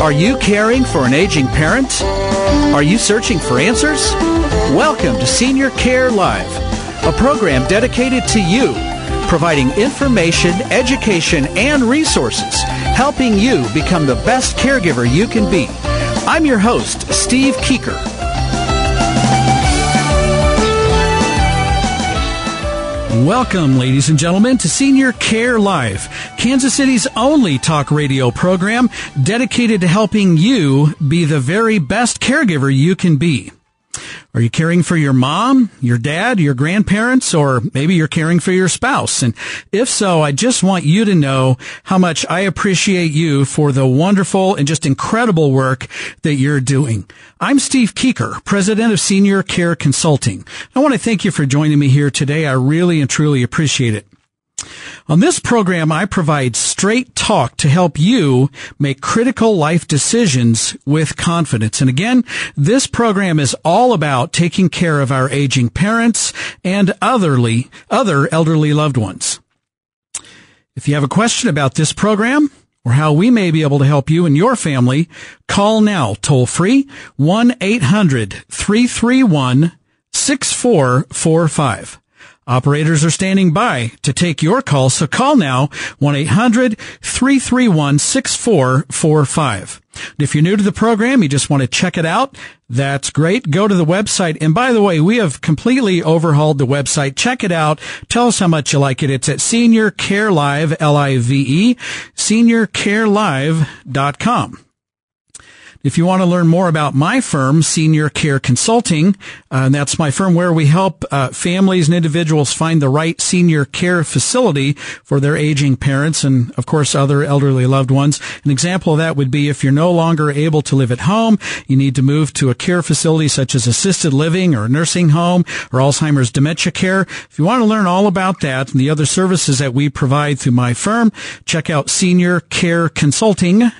Are you caring for an aging parent? Are you searching for answers? Welcome to Senior Care Live, a program dedicated to you, providing information, education, and resources, helping you become the best caregiver you can be. I'm your host, Steve Keeker. Welcome, ladies and gentlemen, to Senior Care Live, Kansas City's only talk radio program dedicated to helping you be the very best caregiver you can be. Are you caring for your mom, your dad, your grandparents, or maybe you're caring for your spouse? And if so, I just want you to know how much I appreciate you for the wonderful and just incredible work that you're doing. I'm Steve Keeker, president of Senior Care Consulting. I want to thank you for joining me here today. I really and truly appreciate it. On this program, I provide straight talk to help you make critical life decisions with confidence. And again, this program is all about taking care of our aging parents and otherly, other elderly loved ones. If you have a question about this program, or how we may be able to help you and your family, call now toll free 1-800-331-6445. Operators are standing by to take your call, so call now 1-800-331-6445. If you're new to the program, you just want to check it out, that's great. Go to the website. And by the way, we have completely overhauled the website. Check it out. Tell us how much you like it. It's at Senior Care Live, L-I-V-E, seniorcarelive.com. If you want to learn more about my firm, Senior Care Consulting, uh, and that's my firm where we help uh, families and individuals find the right senior care facility for their aging parents and, of course, other elderly loved ones. An example of that would be if you're no longer able to live at home, you need to move to a care facility such as assisted living or nursing home or Alzheimer's dementia care. If you want to learn all about that and the other services that we provide through my firm, check out Senior Care Consulting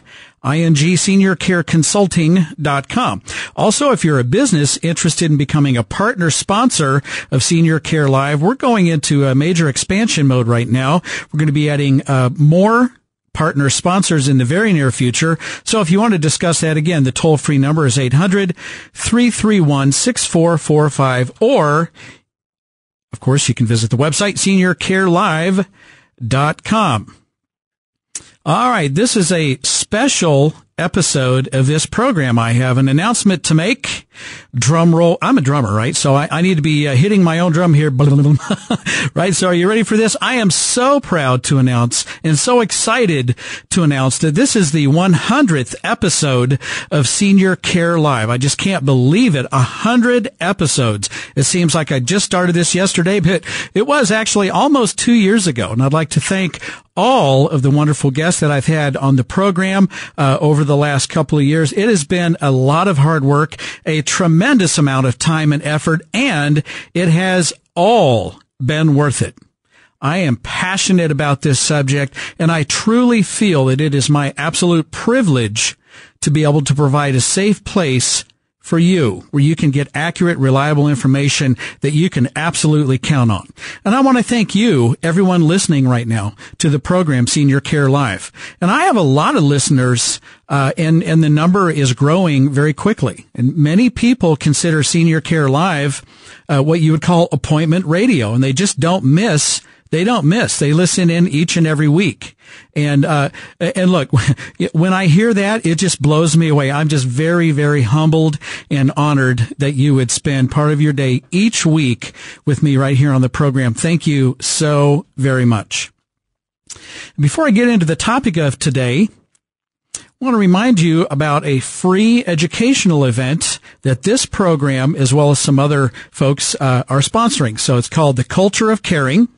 inseniorcareconsulting.com. Also, if you're a business interested in becoming a partner sponsor of Senior Care Live, we're going into a major expansion mode right now. We're going to be adding uh, more partner sponsors in the very near future. So if you want to discuss that again, the toll free number is 800 331 6445 or of course, you can visit the website seniorcarelive.com. All right. This is a special episode of this program. I have an announcement to make. Drum roll. I'm a drummer, right? So I, I need to be uh, hitting my own drum here. right? So are you ready for this? I am so proud to announce and so excited to announce that this is the 100th episode of Senior Care Live. I just can't believe it. A hundred episodes. It seems like I just started this yesterday, but it was actually almost two years ago. And I'd like to thank all of the wonderful guests that I've had on the program uh, over the last couple of years. It has been a lot of hard work, a tremendous amount of time and effort, and it has all been worth it. I am passionate about this subject, and I truly feel that it is my absolute privilege to be able to provide a safe place for you where you can get accurate, reliable information that you can absolutely count on. And I want to thank you, everyone listening right now to the program Senior Care Live. And I have a lot of listeners, uh, and, and the number is growing very quickly. And many people consider Senior Care Live, uh, what you would call appointment radio, and they just don't miss they don't miss. They listen in each and every week. And, uh, and look, when I hear that, it just blows me away. I'm just very, very humbled and honored that you would spend part of your day each week with me right here on the program. Thank you so very much. Before I get into the topic of today, I want to remind you about a free educational event that this program, as well as some other folks, uh, are sponsoring. So it's called The Culture of Caring.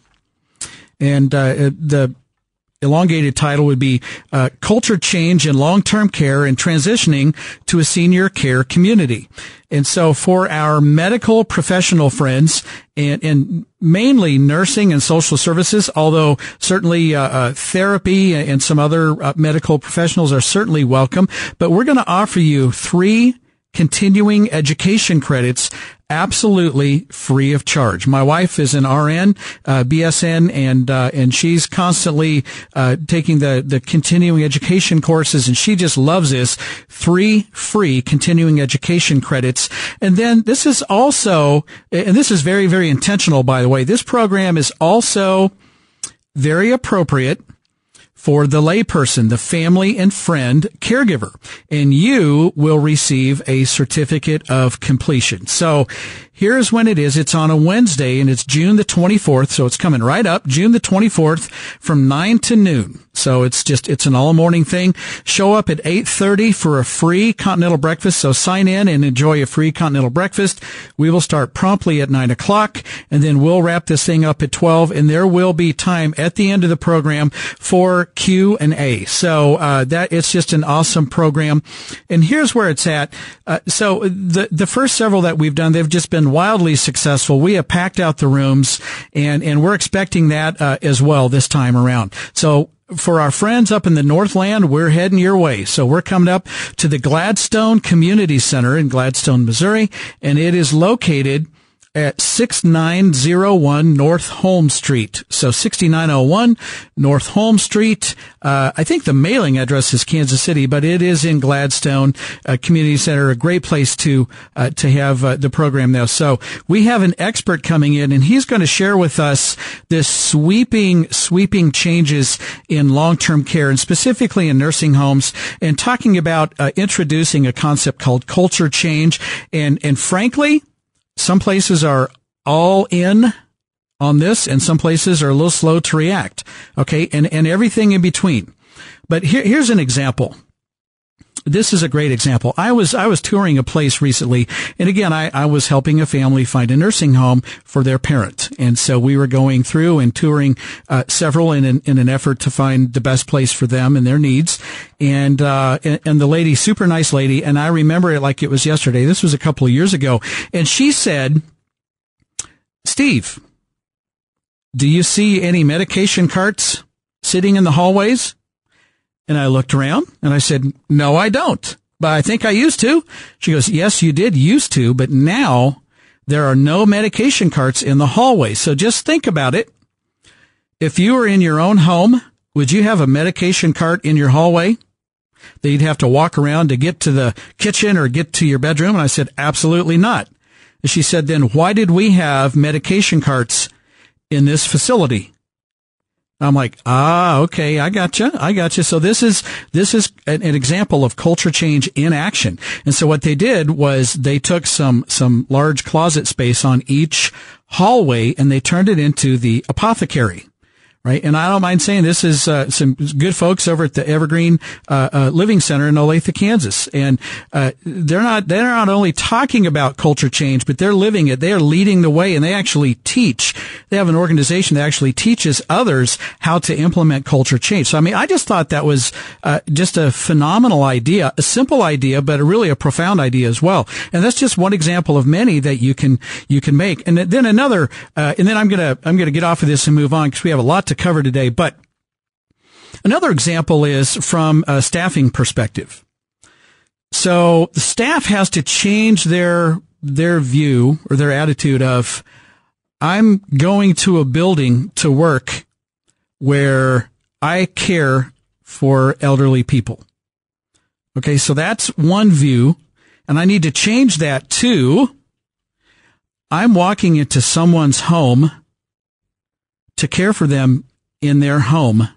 And uh, the elongated title would be uh, Culture Change in Long-Term Care and Transitioning to a Senior Care Community. And so for our medical professional friends and, and mainly nursing and social services, although certainly uh, uh, therapy and some other uh, medical professionals are certainly welcome, but we're going to offer you three continuing education credits absolutely free of charge. My wife is an RN, uh, BSN, and uh, and she's constantly uh, taking the the continuing education courses, and she just loves this. Three free continuing education credits, and then this is also, and this is very very intentional, by the way. This program is also very appropriate for the layperson, the family and friend caregiver, and you will receive a certificate of completion. So here's when it is. It's on a Wednesday and it's June the 24th. So it's coming right up June the 24th from nine to noon. So it's just, it's an all morning thing. Show up at 8.30 for a free continental breakfast. So sign in and enjoy a free continental breakfast. We will start promptly at nine o'clock and then we'll wrap this thing up at 12 and there will be time at the end of the program for Q and A. So, uh, that it's just an awesome program. And here's where it's at. Uh, so the, the first several that we've done, they've just been wildly successful. We have packed out the rooms and, and we're expecting that, uh, as well this time around. So for our friends up in the Northland, we're heading your way. So we're coming up to the Gladstone Community Center in Gladstone, Missouri, and it is located at 6901 North Holmes Street. So 6901 North Holmes Street. Uh, I think the mailing address is Kansas City, but it is in Gladstone uh, Community Center, a great place to uh, to have uh, the program there. So we have an expert coming in, and he's going to share with us this sweeping sweeping changes in long term care, and specifically in nursing homes, and talking about uh, introducing a concept called culture change. And and frankly, some places are all in on this and some places are a little slow to react. Okay. And, and everything in between. But here, here's an example. This is a great example. I was, I was touring a place recently and again, I, I was helping a family find a nursing home for their parent. And so we were going through and touring, uh, several in an, in an effort to find the best place for them and their needs. And, uh, and, and the lady, super nice lady. And I remember it like it was yesterday. This was a couple of years ago. And she said, Steve, do you see any medication carts sitting in the hallways? And I looked around and I said, no, I don't, but I think I used to. She goes, yes, you did used to, but now there are no medication carts in the hallway. So just think about it. If you were in your own home, would you have a medication cart in your hallway that you'd have to walk around to get to the kitchen or get to your bedroom? And I said, absolutely not. And she said, then why did we have medication carts in this facility? I'm like, ah, okay, I gotcha, I gotcha. So this is this is an, an, example of culture change in action. And so what they did was they took some some large closet space on each hallway and they turned it into the apothecary right? And I don't mind saying this is uh, some good folks over at the Evergreen uh, uh, Living Center in Olathe, Kansas, and uh, they're not they're not only talking about culture change, but they're living it. They are leading the way, and they actually teach. They have an organization that actually teaches others how to implement culture change. So I mean, I just thought that was uh, just a phenomenal idea, a simple idea, but a really a profound idea as well. And that's just one example of many that you can you can make. And then another, uh, and then I'm gonna I'm gonna get off of this and move on because we have a lot to to cover today. But another example is from a staffing perspective. So the staff has to change their their view or their attitude of I'm going to a building to work where I care for elderly people. Okay, so that's one view, and I need to change that to I'm walking into someone's home to care for them in their home,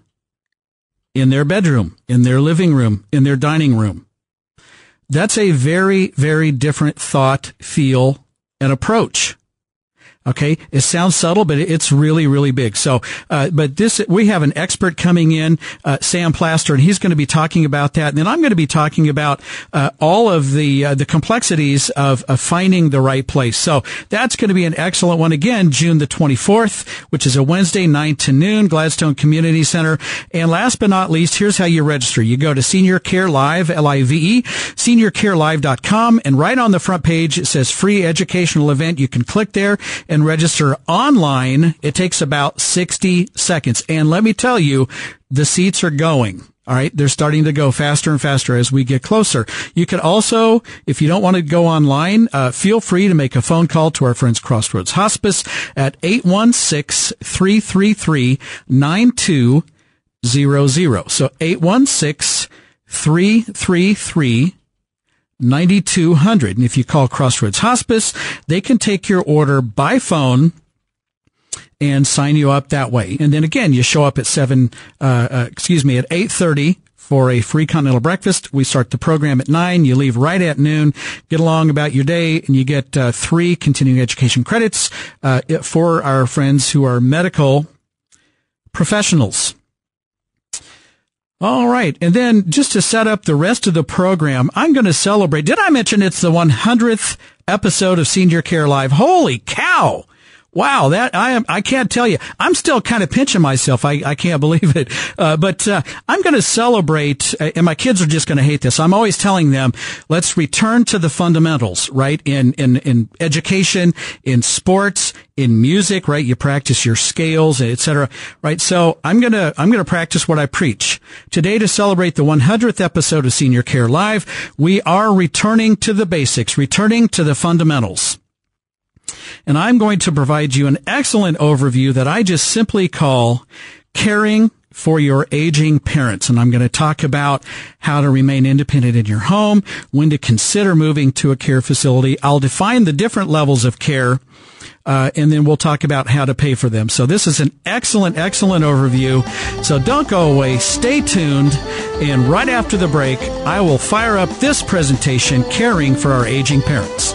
in their bedroom, in their living room, in their dining room. That's a very, very different thought, feel, and approach. Okay, it sounds subtle, but it's really, really big. So, uh, but this we have an expert coming in, uh, Sam Plaster, and he's going to be talking about that. And then I'm going to be talking about uh, all of the uh, the complexities of, of finding the right place. So that's going to be an excellent one. Again, June the 24th, which is a Wednesday, nine to noon, Gladstone Community Center. And last but not least, here's how you register. You go to Senior Care Live, L-I-V-E, seniorcarelive.com, and right on the front page it says free educational event. You can click there. And and register online, it takes about 60 seconds. And let me tell you, the seats are going. All right. They're starting to go faster and faster as we get closer. You can also, if you don't want to go online, uh, feel free to make a phone call to our friends Crossroads Hospice at 816-333-9200. So 816 333 9200. And if you call Crossroads Hospice, they can take your order by phone and sign you up that way. And then again, you show up at seven, uh, uh, excuse me, at 830 for a free continental breakfast. We start the program at nine. You leave right at noon, get along about your day, and you get uh, three continuing education credits uh, for our friends who are medical professionals. All right. And then just to set up the rest of the program, I'm going to celebrate. Did I mention it's the 100th episode of Senior Care Live? Holy cow. Wow, that I am. I can't tell you. I'm still kind of pinching myself. I, I can't believe it. Uh, but uh, I'm going to celebrate, uh, and my kids are just going to hate this. I'm always telling them, let's return to the fundamentals, right? In in in education, in sports, in music, right? You practice your scales, etc. Right? So I'm gonna I'm gonna practice what I preach today to celebrate the 100th episode of Senior Care Live. We are returning to the basics, returning to the fundamentals and I'm going to provide you an excellent overview that I just simply call caring for your aging parents. And I'm going to talk about how to remain independent in your home, when to consider moving to a care facility. I'll define the different levels of care. Uh, and then we'll talk about how to pay for them. So this is an excellent, excellent overview. So don't go away. Stay tuned. And right after the break, I will fire up this presentation, Caring for Our Aging Parents.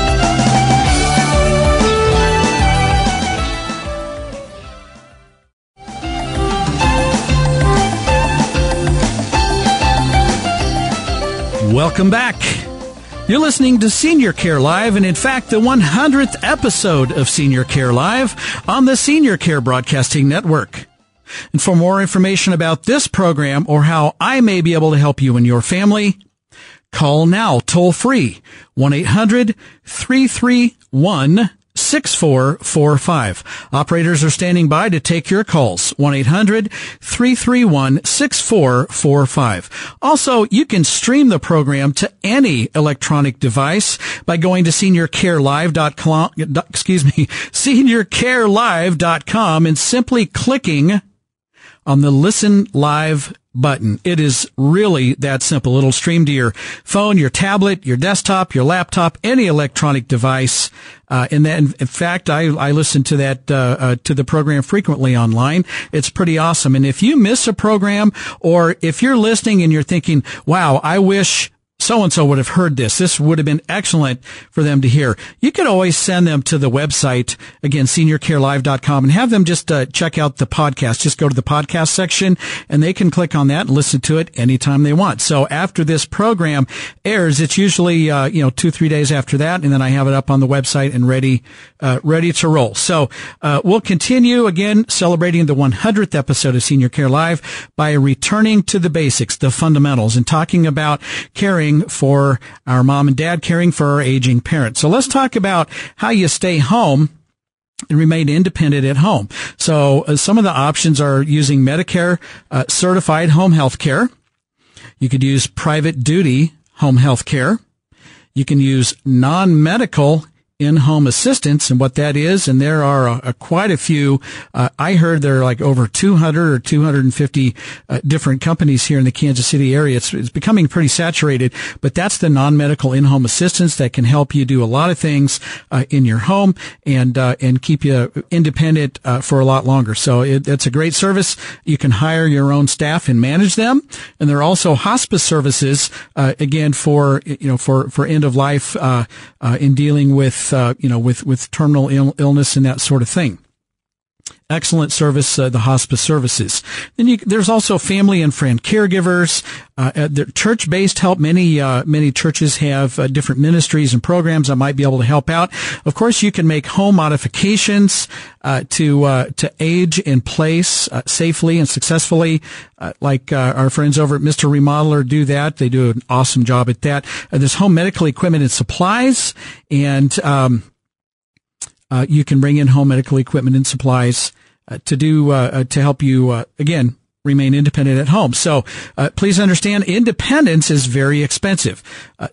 Welcome back. You're listening to Senior Care Live, and in fact, the 100th episode of Senior Care Live on the Senior Care Broadcasting Network. And for more information about this program or how I may be able to help you and your family, call now toll free 1-800-331 6445. Operators are standing by to take your calls. 1-800-331-6445. Also, you can stream the program to any electronic device by going to seniorcarelive.com, excuse me, seniorcarelive.com and simply clicking on the listen live button. It is really that simple. It'll stream to your phone, your tablet, your desktop, your laptop, any electronic device. Uh, and then, in fact, I, I listen to that, uh, uh, to the program frequently online. It's pretty awesome. And if you miss a program or if you're listening and you're thinking, wow, I wish so and so would have heard this. This would have been excellent for them to hear. You could always send them to the website, again, seniorcarelive.com and have them just uh, check out the podcast. Just go to the podcast section and they can click on that and listen to it anytime they want. So after this program airs, it's usually, uh, you know, two, three days after that. And then I have it up on the website and ready, uh, ready to roll. So, uh, we'll continue again celebrating the 100th episode of Senior Care Live by returning to the basics, the fundamentals and talking about caring caring for our mom and dad, caring for our aging parents. So let's talk about how you stay home and remain independent at home. So uh, some of the options are using Medicare uh, certified home health care. You could use private duty home health care. You can use non-medical in-home assistance and what that is. And there are a, a, quite a few. Uh, I heard there are like over 200 or 250 uh, different companies here in the Kansas City area. It's, it's becoming pretty saturated, but that's the non-medical in-home assistance that can help you do a lot of things uh, in your home and uh, and keep you independent uh, for a lot longer. So it, it's a great service. You can hire your own staff and manage them, and there are also hospice services uh, again for you know for for end of life in dealing with uh, you know, with, with terminal Ill- illness and that sort of thing excellent service, uh, the hospice services. Then you, there's also family and friend caregivers, uh, uh the church-based help. Many, uh, many churches have uh, different ministries and programs that might be able to help out. Of course, you can make home modifications, uh, to, to age in place, safely and successfully, like, our friends over at Mr. Remodeler do that. They do an awesome job at that. there's home medical equipment and supplies and, um, uh, you can bring in home medical equipment and supplies uh, to do uh, uh to help you uh, again remain independent at home. So uh, please understand, independence is very expensive.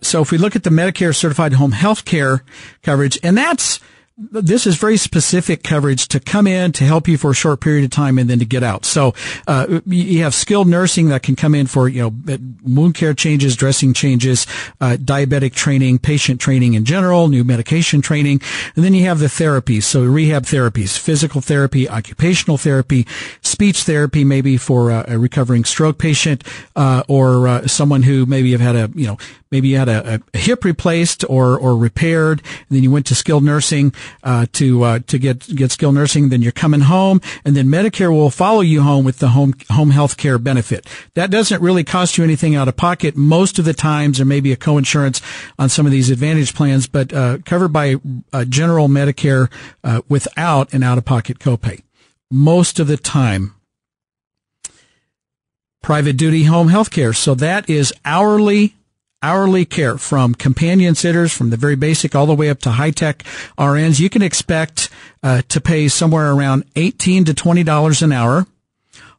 so if we look at the Medicare certified home health care coverage, and that's this is very specific coverage to come in to help you for a short period of time and then to get out. So uh, you have skilled nursing that can come in for you know wound care changes, dressing changes, uh, diabetic training, patient training in general, new medication training, and then you have the therapies. So rehab therapies, physical therapy, occupational therapy, speech therapy, maybe for a, a recovering stroke patient uh, or uh, someone who maybe have had a you know maybe you had a, a hip replaced or or repaired, and then you went to skilled nursing uh, to uh, to get get skilled nursing. Then you're coming home, and then Medicare will follow you home with the home home health care benefit. That doesn't really cost you anything out of pocket most of the times. There may be a coinsurance on some of these Advantage plans, but uh, covered by uh, general Medicare uh, without an out of pocket copay. Most of the time, private duty home health care. So that is hourly hourly care from companion sitters from the very basic all the way up to high tech RNs. You can expect uh, to pay somewhere around 18 to $20 an hour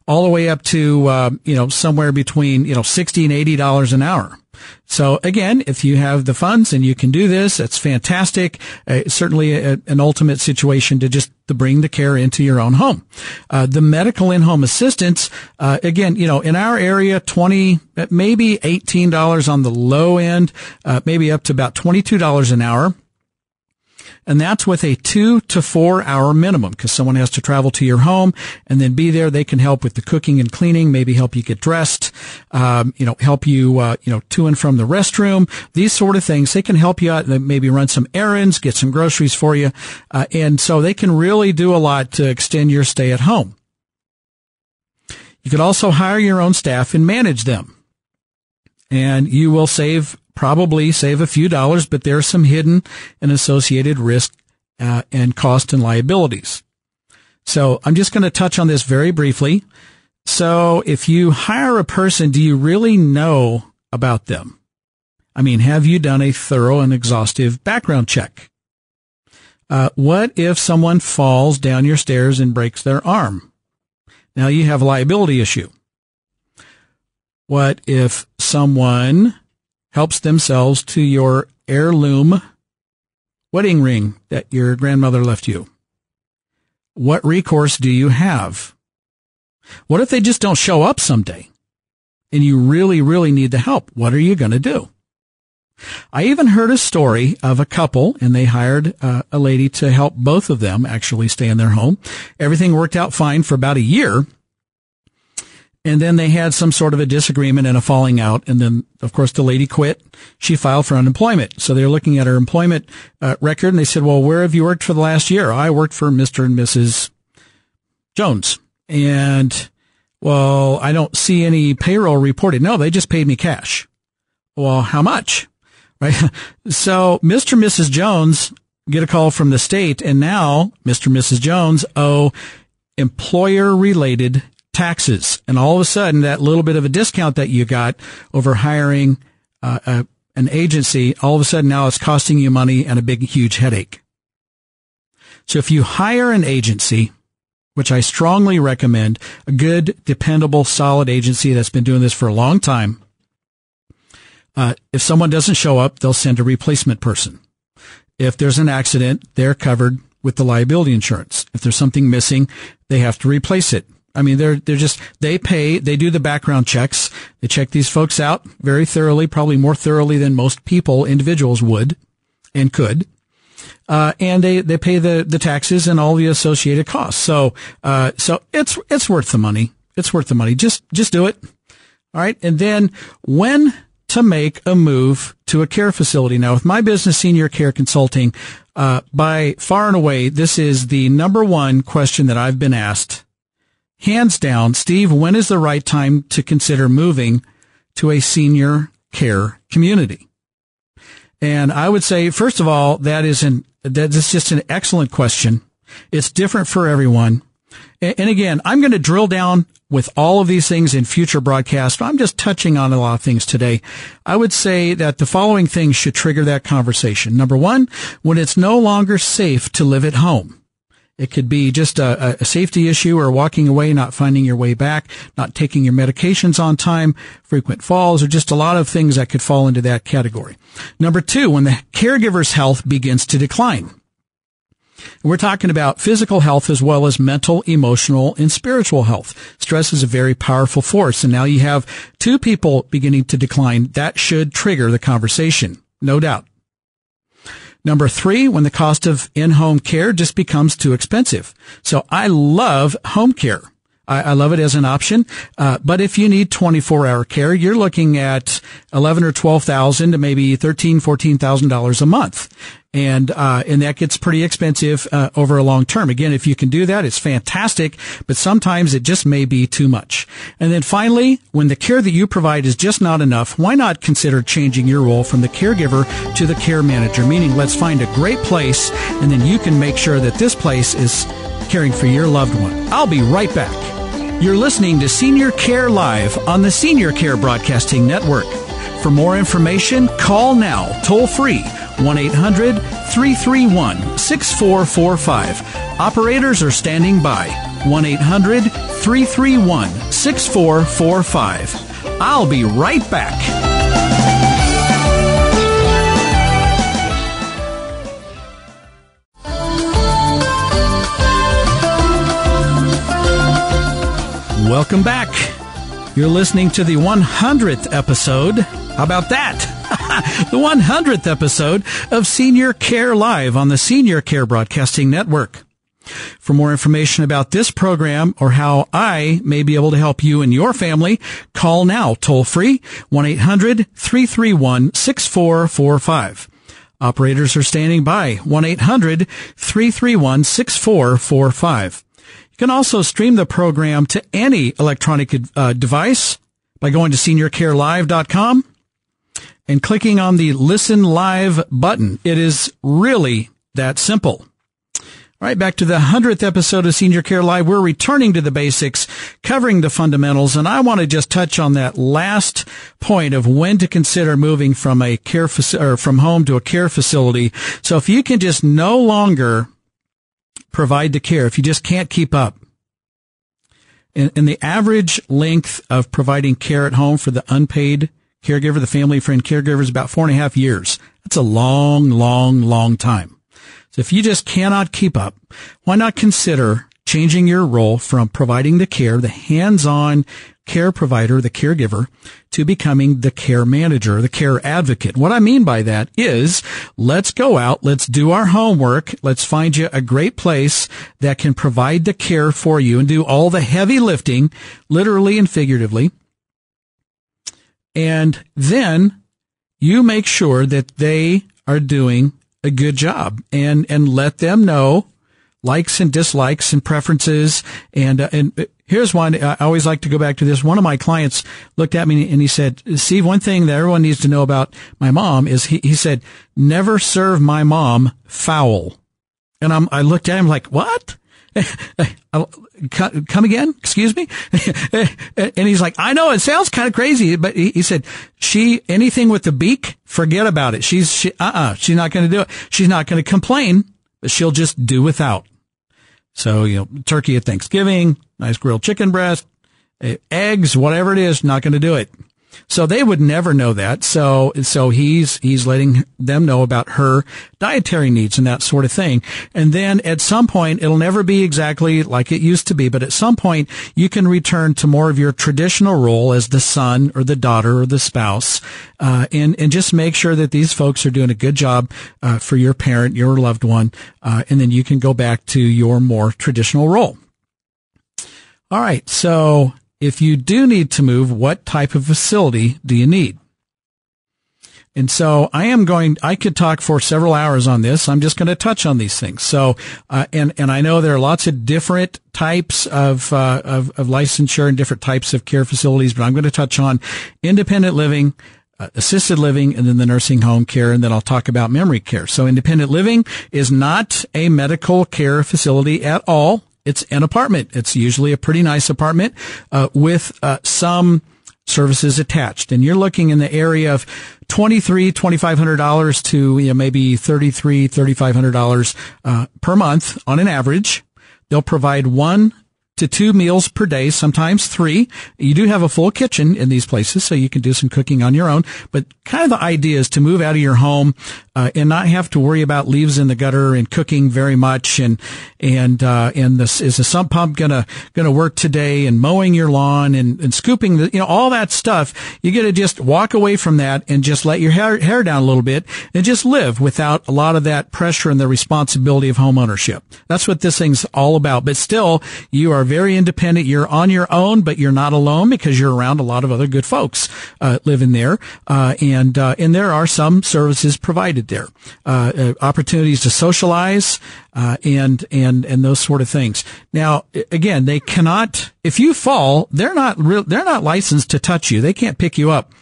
all the way up to, uh, you know, somewhere between, you know, 60 and $80 an hour. So again, if you have the funds and you can do this, that's fantastic. Uh, certainly a, an ultimate situation to just to bring the care into your own home. Uh, the medical in-home assistance, uh, again, you know, in our area, 20, maybe $18 on the low end, uh, maybe up to about $22 an hour and that's with a two to four hour minimum because someone has to travel to your home and then be there. They can help with the cooking and cleaning, maybe help you get dressed, um, you know, help you, uh, you know, to and from the restroom, these sort of things. They can help you out, maybe run some errands, get some groceries for you. Uh, and so they can really do a lot to extend your stay at home. You could also hire your own staff and manage them. And you will save probably save a few dollars, but there's some hidden and associated risk uh, and cost and liabilities. So I'm just going to touch on this very briefly. So if you hire a person, do you really know about them? I mean, have you done a thorough and exhaustive background check? Uh, what if someone falls down your stairs and breaks their arm? Now you have a liability issue. What if someone helps themselves to your heirloom wedding ring that your grandmother left you? What recourse do you have? What if they just don't show up someday and you really, really need the help? What are you going to do? I even heard a story of a couple and they hired uh, a lady to help both of them actually stay in their home. Everything worked out fine for about a year and then they had some sort of a disagreement and a falling out. And then, of course, the lady quit. She filed for unemployment. So they're looking at her employment uh, record and they said, well, where have you worked for the last year? I worked for Mr. and Mrs. Jones. And, well, I don't see any payroll reported. No, they just paid me cash. Well, how much? Right. So Mr. and Mrs. Jones get a call from the state and now Mr. and Mrs. Jones owe employer related taxes. And all of a sudden, that little bit of a discount that you got over hiring uh, a, an agency, all of a sudden now it's costing you money and a big, huge headache. So if you hire an agency, which I strongly recommend, a good, dependable, solid agency that's been doing this for a long time, uh, if someone doesn't show up, they'll send a replacement person if there's an accident, they're covered with the liability insurance. If there's something missing, they have to replace it. I mean, they're, they're just, they pay, they do the background checks. They check these folks out very thoroughly, probably more thoroughly than most people, individuals would and could. Uh, and they, they pay the, the taxes and all the associated costs. So, uh, so it's, it's worth the money. It's worth the money. Just, just do it. All right. And then when to make a move to a care facility. Now with my business, senior care consulting, uh, by far and away, this is the number one question that I've been asked. Hands down, Steve, when is the right time to consider moving to a senior care community? And I would say, first of all, that is an, that is just an excellent question. It's different for everyone. And again, I'm going to drill down with all of these things in future broadcasts. I'm just touching on a lot of things today. I would say that the following things should trigger that conversation. Number one, when it's no longer safe to live at home. It could be just a, a, safety issue or walking away, not finding your way back, not taking your medications on time, frequent falls, or just a lot of things that could fall into that category. Number two, when the caregiver's health begins to decline. We're talking about physical health as well as mental, emotional, and spiritual health. Stress is a very powerful force. And now you have two people beginning to decline. That should trigger the conversation. No doubt. Number three, when the cost of in-home care just becomes too expensive. So I love home care. I, I love it as an option. Uh, but if you need 24 hour care, you're looking at 11 or 12,000 to maybe 13, 14,000 dollars a month and uh, and that gets pretty expensive uh, over a long term. Again, if you can do that, it's fantastic, but sometimes it just may be too much. And then finally, when the care that you provide is just not enough, why not consider changing your role from the caregiver to the care manager? Meaning, let's find a great place, and then you can make sure that this place is caring for your loved one. I'll be right back. You're listening to Senior Care Live on the Senior Care Broadcasting Network. For more information, call now, toll free 1 800 331 6445. Operators are standing by 1 800 331 6445. I'll be right back. Welcome back. You're listening to the 100th episode. How about that? the 100th episode of Senior Care Live on the Senior Care Broadcasting Network. For more information about this program or how I may be able to help you and your family, call now toll free 1-800-331-6445. Operators are standing by 1-800-331-6445. You can also stream the program to any electronic uh, device by going to seniorcarelive.com and clicking on the listen live button. It is really that simple. All right, back to the 100th episode of Senior Care Live. We're returning to the basics, covering the fundamentals, and I want to just touch on that last point of when to consider moving from a care or from home to a care facility. So if you can just no longer provide the care, if you just can't keep up, and, and the average length of providing care at home for the unpaid caregiver, the family friend caregiver is about four and a half years. That's a long, long, long time. So if you just cannot keep up, why not consider changing your role from providing the care, the hands-on care provider, the caregiver, to becoming the care manager, the care advocate. What I mean by that is let's go out, let's do our homework, let's find you a great place that can provide the care for you and do all the heavy lifting, literally and figuratively. And then you make sure that they are doing a good job and, and let them know likes and dislikes and preferences. And, uh, and here's one. I always like to go back to this. One of my clients looked at me and he said, Steve, one thing that everyone needs to know about my mom is he, he said, never serve my mom fowl. And I'm, I looked at him like, what? Uh, uh, uh, come again? Excuse me? and he's like, I know it sounds kind of crazy, but he, said, she, anything with the beak, forget about it. She's, she, uh-uh, she's not going to do it. She's not going to complain, but she'll just do without. So, you know, turkey at Thanksgiving, nice grilled chicken breast, eggs, whatever it is, not going to do it. So they would never know that. So, so he's, he's letting them know about her dietary needs and that sort of thing. And then at some point, it'll never be exactly like it used to be, but at some point you can return to more of your traditional role as the son or the daughter or the spouse, uh, and, and just make sure that these folks are doing a good job, uh, for your parent, your loved one, uh, and then you can go back to your more traditional role. All right. So if you do need to move, what type of facility do you need? And so I am going, I could talk for several hours on this. I'm just going to touch on these things. So, uh, and, and I know there are lots of different types of, uh, of, of licensure and different types of care facilities, but I'm going to touch on independent living, uh, assisted living and then the nursing home care. And then I'll talk about memory care. So independent living is not a medical care facility at all. It's an apartment. It's usually a pretty nice apartment, uh, with, uh, some, services attached. And you're looking in the area of $23, $2,500 to you know, maybe $33, $3,500 uh, per month on an average. They'll provide one to two meals per day, sometimes three. You do have a full kitchen in these places, so you can do some cooking on your own. But kind of the idea is to move out of your home uh, and not have to worry about leaves in the gutter and cooking very much. And and uh, and this is the sump pump gonna gonna work today? And mowing your lawn and, and scooping the you know all that stuff. You get to just walk away from that and just let your hair hair down a little bit and just live without a lot of that pressure and the responsibility of home ownership. That's what this thing's all about. But still, you are very independent. You're on your own, but you're not alone because you're around a lot of other good folks uh, living there. Uh, and uh, and there are some services provided there, uh, uh, opportunities to socialize uh, and and and those sort of things. Now, again, they cannot. If you fall, they're not real. They're not licensed to touch you. They can't pick you up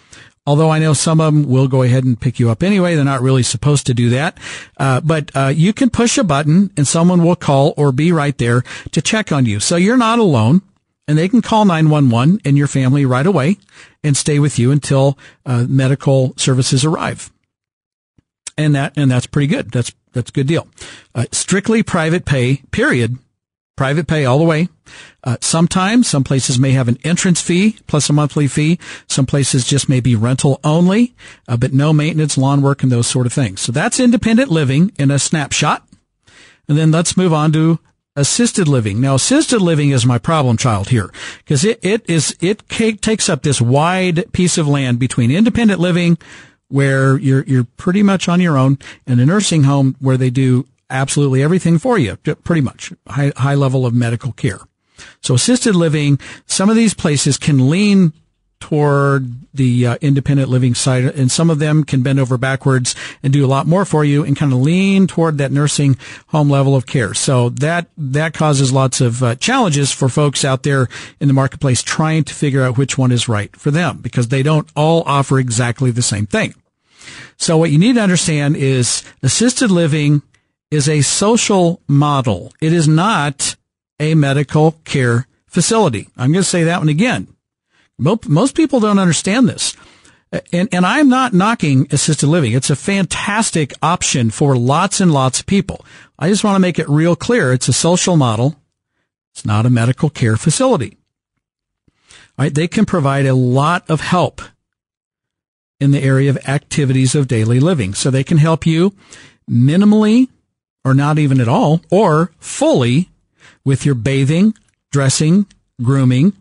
although I know some of them will go ahead and pick you up anyway. They're not really supposed to do that. Uh, but uh, you can push a button and someone will call or be right there to check on you. So you're not alone and they can call 911 and your family right away and stay with you until uh, medical services arrive. And that, and that's pretty good. That's, that's a good deal. Uh, strictly private pay, period private pay all the way. Uh, sometimes some places may have an entrance fee plus a monthly fee. Some places just may be rental only, uh, but no maintenance, lawn work, and those sort of things. So that's independent living in a snapshot. And then let's move on to assisted living. Now, assisted living is my problem child here because it, it is, it takes up this wide piece of land between independent living where you're, you're pretty much on your own and a nursing home where they do absolutely everything for you, pretty much high, high level of medical care. So assisted living, some of these places can lean toward the uh, independent living side and some of them can bend over backwards and do a lot more for you and kind of lean toward that nursing home level of care. So that that causes lots of uh, challenges for folks out there in the marketplace trying to figure out which one is right for them because they don't all offer exactly the same thing. So what you need to understand is assisted living is a social model. It is not a medical care facility. I'm going to say that one again. Most people don't understand this. And, and I'm not knocking assisted living. It's a fantastic option for lots and lots of people. I just want to make it real clear. It's a social model. It's not a medical care facility. Right? They can provide a lot of help in the area of activities of daily living. So they can help you minimally or not even at all, or fully with your bathing, dressing, grooming.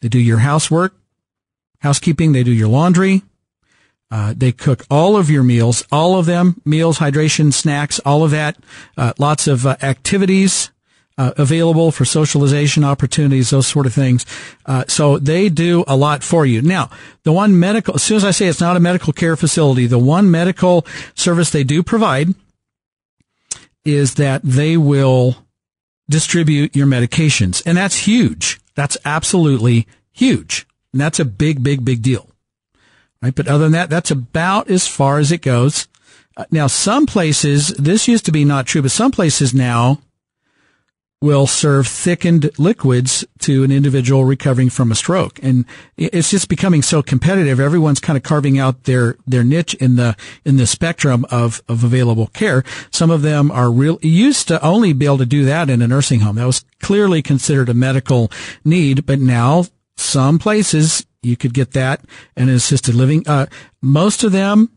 They do your housework, housekeeping. They do your laundry. Uh, they cook all of your meals, all of them, meals, hydration, snacks, all of that. Uh, lots of uh, activities uh, available for socialization opportunities, those sort of things. Uh, so they do a lot for you. Now, the one medical, as soon as I say it's not a medical care facility, the one medical service they do provide is that they will distribute your medications. And that's huge. That's absolutely huge. And that's a big, big, big deal. Right. But other than that, that's about as far as it goes. Uh, now, some places, this used to be not true, but some places now will serve thickened liquids to an individual recovering from a stroke. And it's just becoming so competitive. Everyone's kind of carving out their, their niche in the, in the spectrum of, of available care. Some of them are real, used to only be able to do that in a nursing home. That was clearly considered a medical need, but now some places you could get that and assisted living. Uh, most of them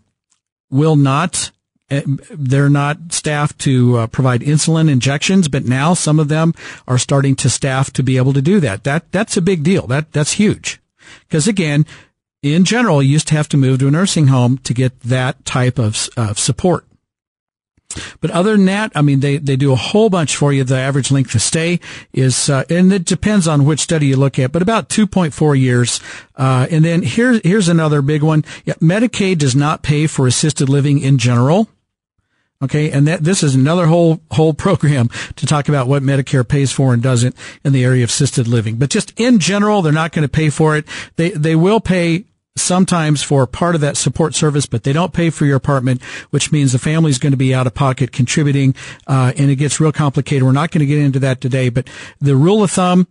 will not they're not staffed to uh, provide insulin injections, but now some of them are starting to staff to be able to do that. That that's a big deal. That that's huge. Because again, in general, you used to have to move to a nursing home to get that type of uh, support. But other than that, I mean, they, they do a whole bunch for you. The average length of stay is, uh, and it depends on which study you look at, but about 2.4 years. Uh, and then here's, here's another big one. Yeah, Medicaid does not pay for assisted living in general. Okay. And that, this is another whole, whole program to talk about what Medicare pays for and doesn't in the area of assisted living. But just in general, they're not going to pay for it. They, they will pay sometimes for part of that support service, but they don't pay for your apartment, which means the family is going to be out of pocket contributing, uh, and it gets real complicated. We're not going to get into that today, but the rule of thumb,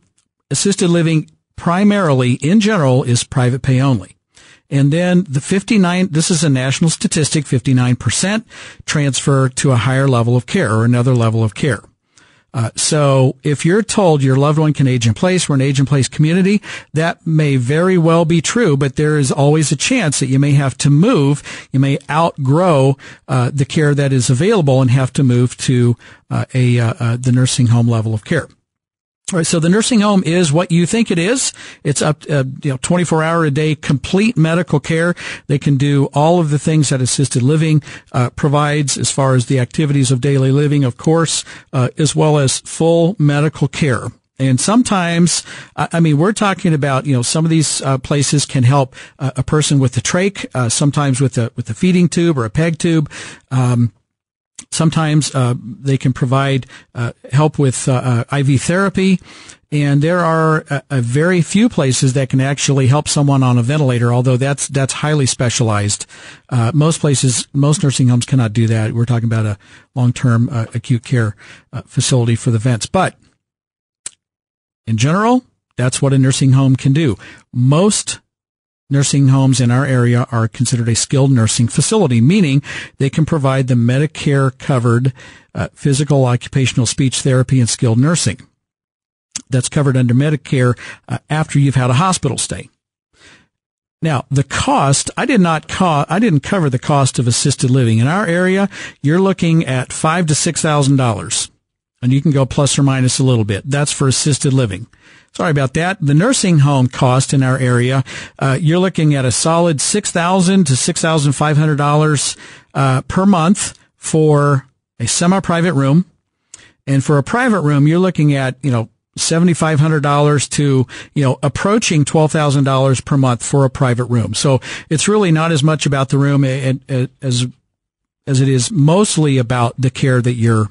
assisted living primarily in general is private pay only. And then the 59, this is a national statistic, 59% transfer to a higher level of care or another level of care. Uh, so if you're told your loved one can age in place, we're an age in place community, that may very well be true, but there is always a chance that you may have to move. You may outgrow uh, the care that is available and have to move to uh, a uh, uh, the nursing home level of care. All right, so the nursing home is what you think it is. It's up, uh, you know, 24 hour a day, complete medical care. They can do all of the things that assisted living uh, provides as far as the activities of daily living, of course, uh, as well as full medical care. And sometimes, I mean, we're talking about, you know, some of these uh, places can help uh, a person with the trach, uh, sometimes with a, with a feeding tube or a peg tube. Um, Sometimes uh, they can provide uh, help with uh, uh IV therapy, and there are a, a, very few places that can actually help someone on a ventilator. Although that's that's highly specialized. Uh, most places, most nursing homes cannot do that. We're talking about a long-term uh, acute care facility for the vents, but in general, that's what a nursing home can do. Most nursing homes in our area are considered a skilled nursing facility, meaning they can provide the Medicare covered uh, physical, occupational, speech therapy, and skilled nursing. That's covered under Medicare uh, after you've had a hospital stay. Now, the cost, I did not co- I didn't cover the cost of assisted living. In our area, you're looking at five to six thousand dollars. And you can go plus or minus a little bit. That's for assisted living. Sorry about that. The nursing home cost in our area, uh, you're looking at a solid six thousand to six thousand five hundred dollars uh, per month for a semi-private room, and for a private room, you're looking at you know seventy five hundred dollars to you know approaching twelve thousand dollars per month for a private room. So it's really not as much about the room as as it is mostly about the care that you're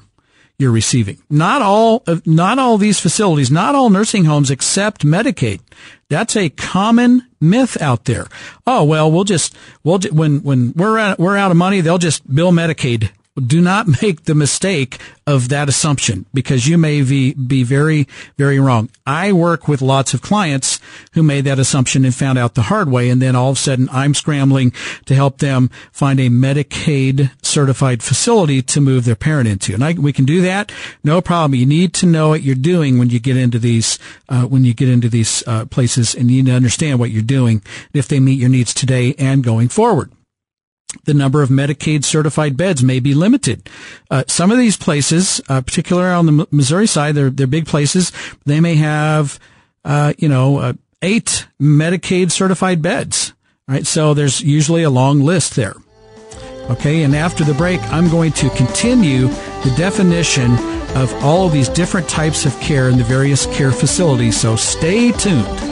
you're receiving. Not all, uh, not all these facilities, not all nursing homes accept Medicaid. That's a common myth out there. Oh, well, we'll just, we'll, when, when we're we're out of money, they'll just bill Medicaid do not make the mistake of that assumption because you may be, be very, very wrong. I work with lots of clients who made that assumption and found out the hard way. And then all of a sudden I'm scrambling to help them find a Medicaid certified facility to move their parent into. And I, we can do that. No problem. You need to know what you're doing when you get into these, uh, when you get into these uh, places and you need to understand what you're doing if they meet your needs today and going forward the number of Medicaid certified beds may be limited. Uh, some of these places, uh, particularly on the Missouri side, they're, they're big places. They may have, uh, you know, uh, eight Medicaid certified beds. Right. So there's usually a long list there. Okay. And after the break, I'm going to continue the definition of all of these different types of care in the various care facilities. So stay tuned.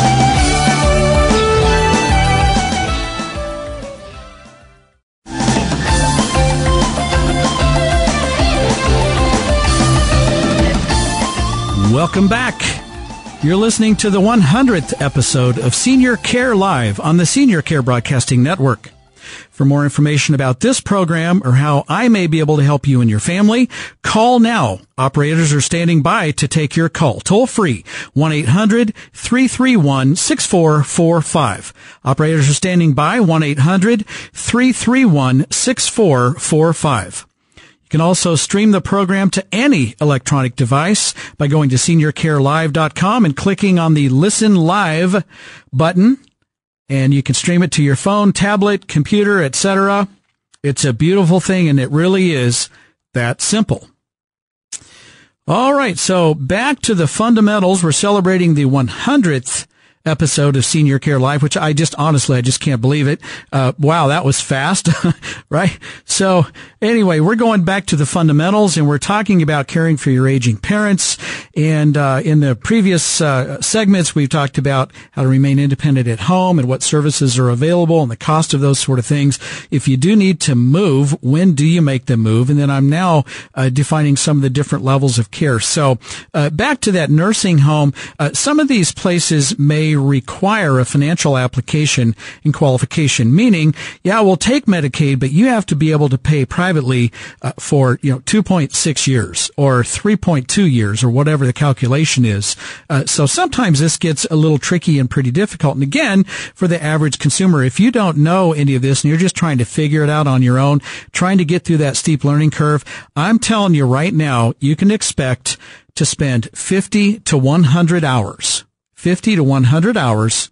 Welcome back. You're listening to the 100th episode of Senior Care Live on the Senior Care Broadcasting Network. For more information about this program or how I may be able to help you and your family, call now. Operators are standing by to take your call. Toll free, 1-800-331-6445. Operators are standing by, 1-800-331-6445 can also stream the program to any electronic device by going to seniorcarelive.com and clicking on the listen live button. And you can stream it to your phone, tablet, computer, etc. It's a beautiful thing and it really is that simple. All right. So back to the fundamentals. We're celebrating the 100th episode of Senior Care Live, which I just honestly, I just can't believe it. Uh, wow, that was fast, right? So anyway, we're going back to the fundamentals and we're talking about caring for your aging parents. And, uh, in the previous, uh, segments, we've talked about how to remain independent at home and what services are available and the cost of those sort of things. If you do need to move, when do you make the move? And then I'm now, uh, defining some of the different levels of care. So, uh, back to that nursing home, uh, some of these places may require a financial application and qualification, meaning, yeah, we'll take Medicaid, but you have to be able to pay privately uh, for, you know, 2.6 years or 3.2 years or whatever the calculation is. Uh, so sometimes this gets a little tricky and pretty difficult. And again, for the average consumer, if you don't know any of this and you're just trying to figure it out on your own, trying to get through that steep learning curve, I'm telling you right now, you can expect to spend 50 to 100 hours 50 to 100 hours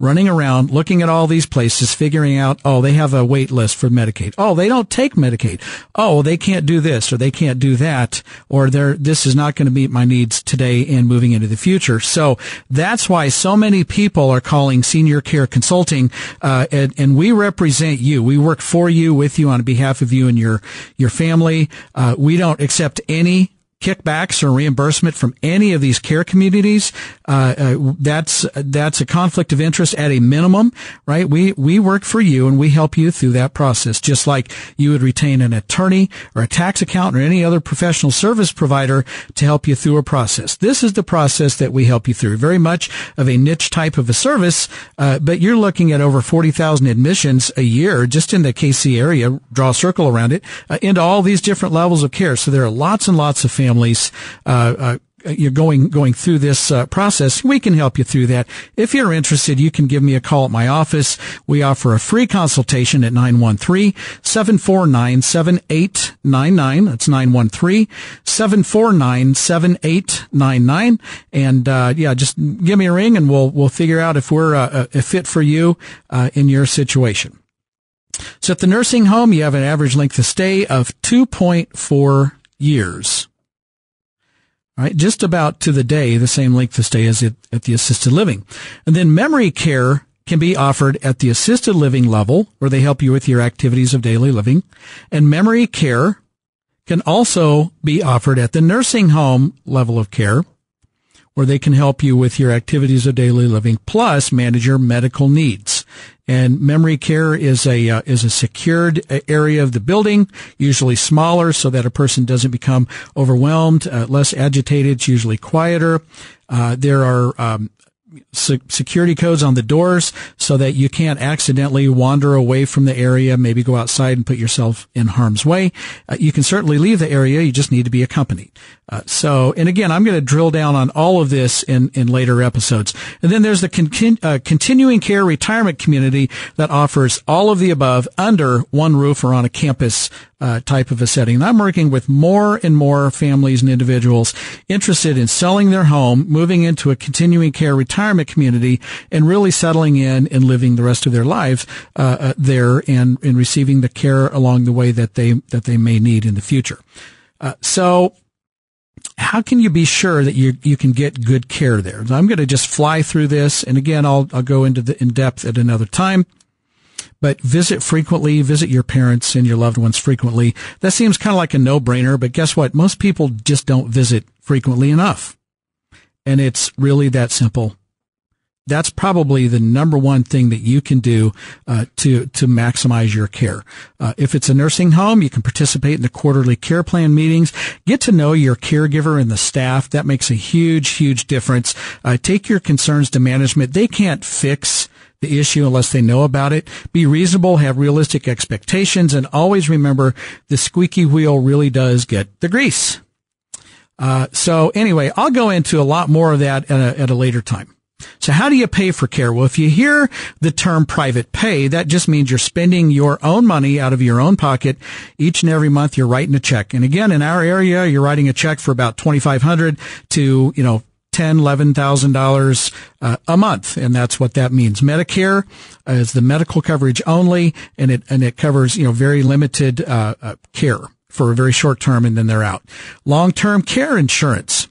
running around looking at all these places, figuring out, oh, they have a wait list for Medicaid. Oh, they don't take Medicaid. Oh, they can't do this or they can't do that or they're, this is not going to meet my needs today and moving into the future. So that's why so many people are calling senior care consulting, uh, and, and, we represent you. We work for you, with you on behalf of you and your, your family. Uh, we don't accept any kickbacks or reimbursement from any of these care communities, uh, uh, that's that's a conflict of interest at a minimum, right? We we work for you and we help you through that process, just like you would retain an attorney or a tax accountant or any other professional service provider to help you through a process. This is the process that we help you through. Very much of a niche type of a service, uh, but you're looking at over forty thousand admissions a year just in the KC area. Draw a circle around it uh, into all these different levels of care. So there are lots and lots of families families uh, uh, you're going going through this uh, process, we can help you through that. If you're interested, you can give me a call at my office. We offer a free consultation at 913-749-7899. That's 913-749-7899. And uh, yeah, just give me a ring and we'll we'll figure out if we're uh, a fit for you uh, in your situation. So at the nursing home, you have an average length of stay of 2.4 years right? Just about to the day, the same length of stay as at the assisted living. And then memory care can be offered at the assisted living level where they help you with your activities of daily living. And memory care can also be offered at the nursing home level of care where they can help you with your activities of daily living plus manage your medical needs. And memory care is a uh, is a secured area of the building, usually smaller, so that a person doesn't become overwhelmed, uh, less agitated. It's usually quieter. Uh, there are um, security codes on the doors so that you can't accidentally wander away from the area, maybe go outside and put yourself in harm's way. Uh, you can certainly leave the area. You just need to be accompanied. Uh, so, and again, I'm going to drill down on all of this in, in later episodes. And then there's the con- uh, continuing care retirement community that offers all of the above under one roof or on a campus uh, type of a setting. And I'm working with more and more families and individuals interested in selling their home, moving into a continuing care retirement community, and really settling in and living the rest of their lives uh, uh, there and, and receiving the care along the way that they that they may need in the future. Uh, so how can you be sure that you you can get good care there? I'm going to just fly through this, and again, I'll I'll go into the in depth at another time. But visit frequently, visit your parents and your loved ones frequently. That seems kind of like a no brainer, but guess what? Most people just don't visit frequently enough, and it's really that simple that's probably the number one thing that you can do uh, to to maximize your care. Uh, if it's a nursing home, you can participate in the quarterly care plan meetings. Get to know your caregiver and the staff. That makes a huge, huge difference. Uh, take your concerns to management. They can't fix the issue unless they know about it. Be reasonable, have realistic expectations, and always remember the squeaky wheel really does get the grease. Uh, so anyway, I'll go into a lot more of that at a, at a later time. So how do you pay for care? Well, if you hear the term private pay, that just means you're spending your own money out of your own pocket each and every month. You're writing a check. And again, in our area, you're writing a check for about 2500 to, you know, ten, eleven thousand dollars uh, a month, and that's what that means. Medicare is the medical coverage only, and it and it covers you know very limited uh, uh, care for a very short term, and then they're out. Long term care insurance.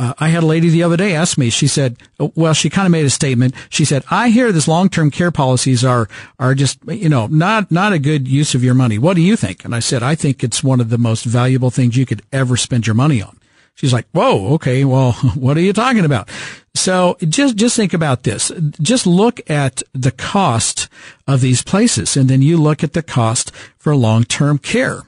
Uh, I had a lady the other day ask me, she said, well, she kind of made a statement. She said, I hear this long-term care policies are, are just, you know, not, not a good use of your money. What do you think? And I said, I think it's one of the most valuable things you could ever spend your money on. She's like, whoa, okay, well, what are you talking about? So just, just think about this. Just look at the cost of these places and then you look at the cost for long-term care.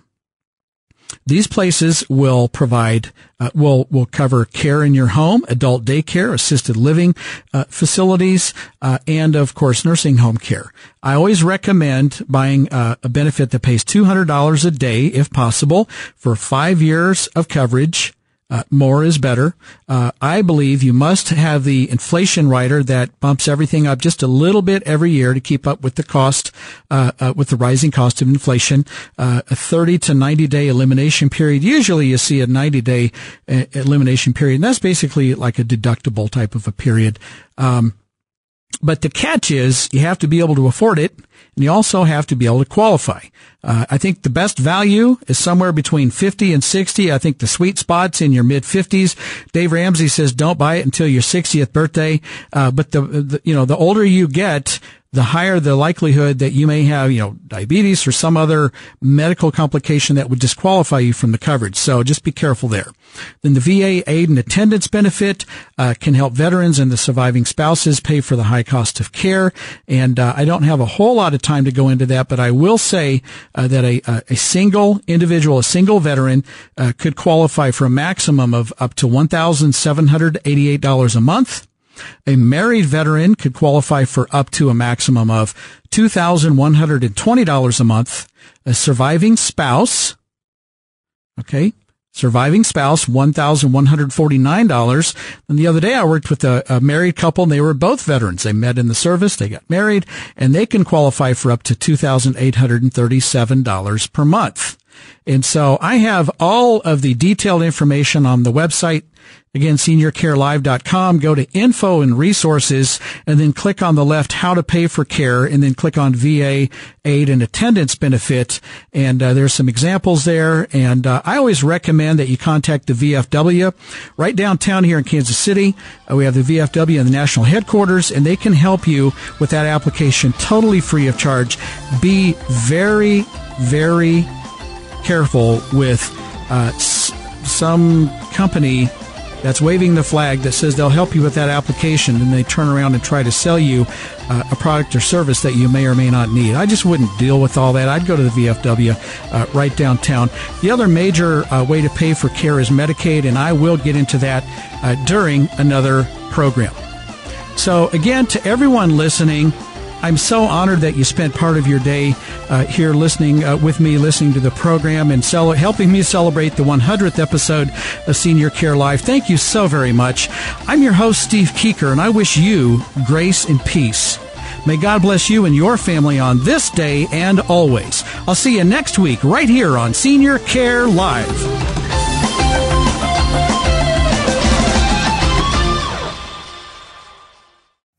These places will provide, uh, will, will cover care in your home, adult daycare, assisted living, uh, facilities, uh, and of course nursing home care. I always recommend buying uh, a benefit that pays $200 a day if possible for five years of coverage uh, more is better. Uh, I believe you must have the inflation rider that bumps everything up just a little bit every year to keep up with the cost, uh, uh with the rising cost of inflation. Uh, a 30 to 90 day elimination period. Usually you see a 90 day uh, elimination period, and that's basically like a deductible type of a period. Um, but the catch is you have to be able to afford it and you also have to be able to qualify. Uh, I think the best value is somewhere between 50 and 60. I think the sweet spot's in your mid 50s. Dave Ramsey says don't buy it until your 60th birthday. Uh, but the, the, you know, the older you get, the higher the likelihood that you may have, you know, diabetes or some other medical complication that would disqualify you from the coverage. So just be careful there. Then the VA aid and attendance benefit uh, can help veterans and the surviving spouses pay for the high cost of care. And uh, I don't have a whole lot of time to go into that, but I will say uh, that a, a single individual, a single veteran, uh, could qualify for a maximum of up to one thousand seven hundred eighty-eight dollars a month. A married veteran could qualify for up to a maximum of $2,120 a month. A surviving spouse, okay, surviving spouse, $1,149. And the other day I worked with a, a, married couple and they were both veterans. They met in the service, they got married, and they can qualify for up to $2,837 per month. And so I have all of the detailed information on the website Again, seniorcarelive.com. Go to info and resources and then click on the left how to pay for care and then click on VA aid and attendance benefit. And uh, there's some examples there. And uh, I always recommend that you contact the VFW right downtown here in Kansas City. Uh, we have the VFW in the national headquarters and they can help you with that application totally free of charge. Be very, very careful with uh, some company that's waving the flag that says they'll help you with that application and they turn around and try to sell you uh, a product or service that you may or may not need. I just wouldn't deal with all that. I'd go to the VFW uh, right downtown. The other major uh, way to pay for care is Medicaid, and I will get into that uh, during another program. So, again, to everyone listening, I'm so honored that you spent part of your day uh, here listening uh, with me, listening to the program, and cel- helping me celebrate the 100th episode of Senior Care Live. Thank you so very much. I'm your host, Steve Keeker, and I wish you grace and peace. May God bless you and your family on this day and always. I'll see you next week right here on Senior Care Live.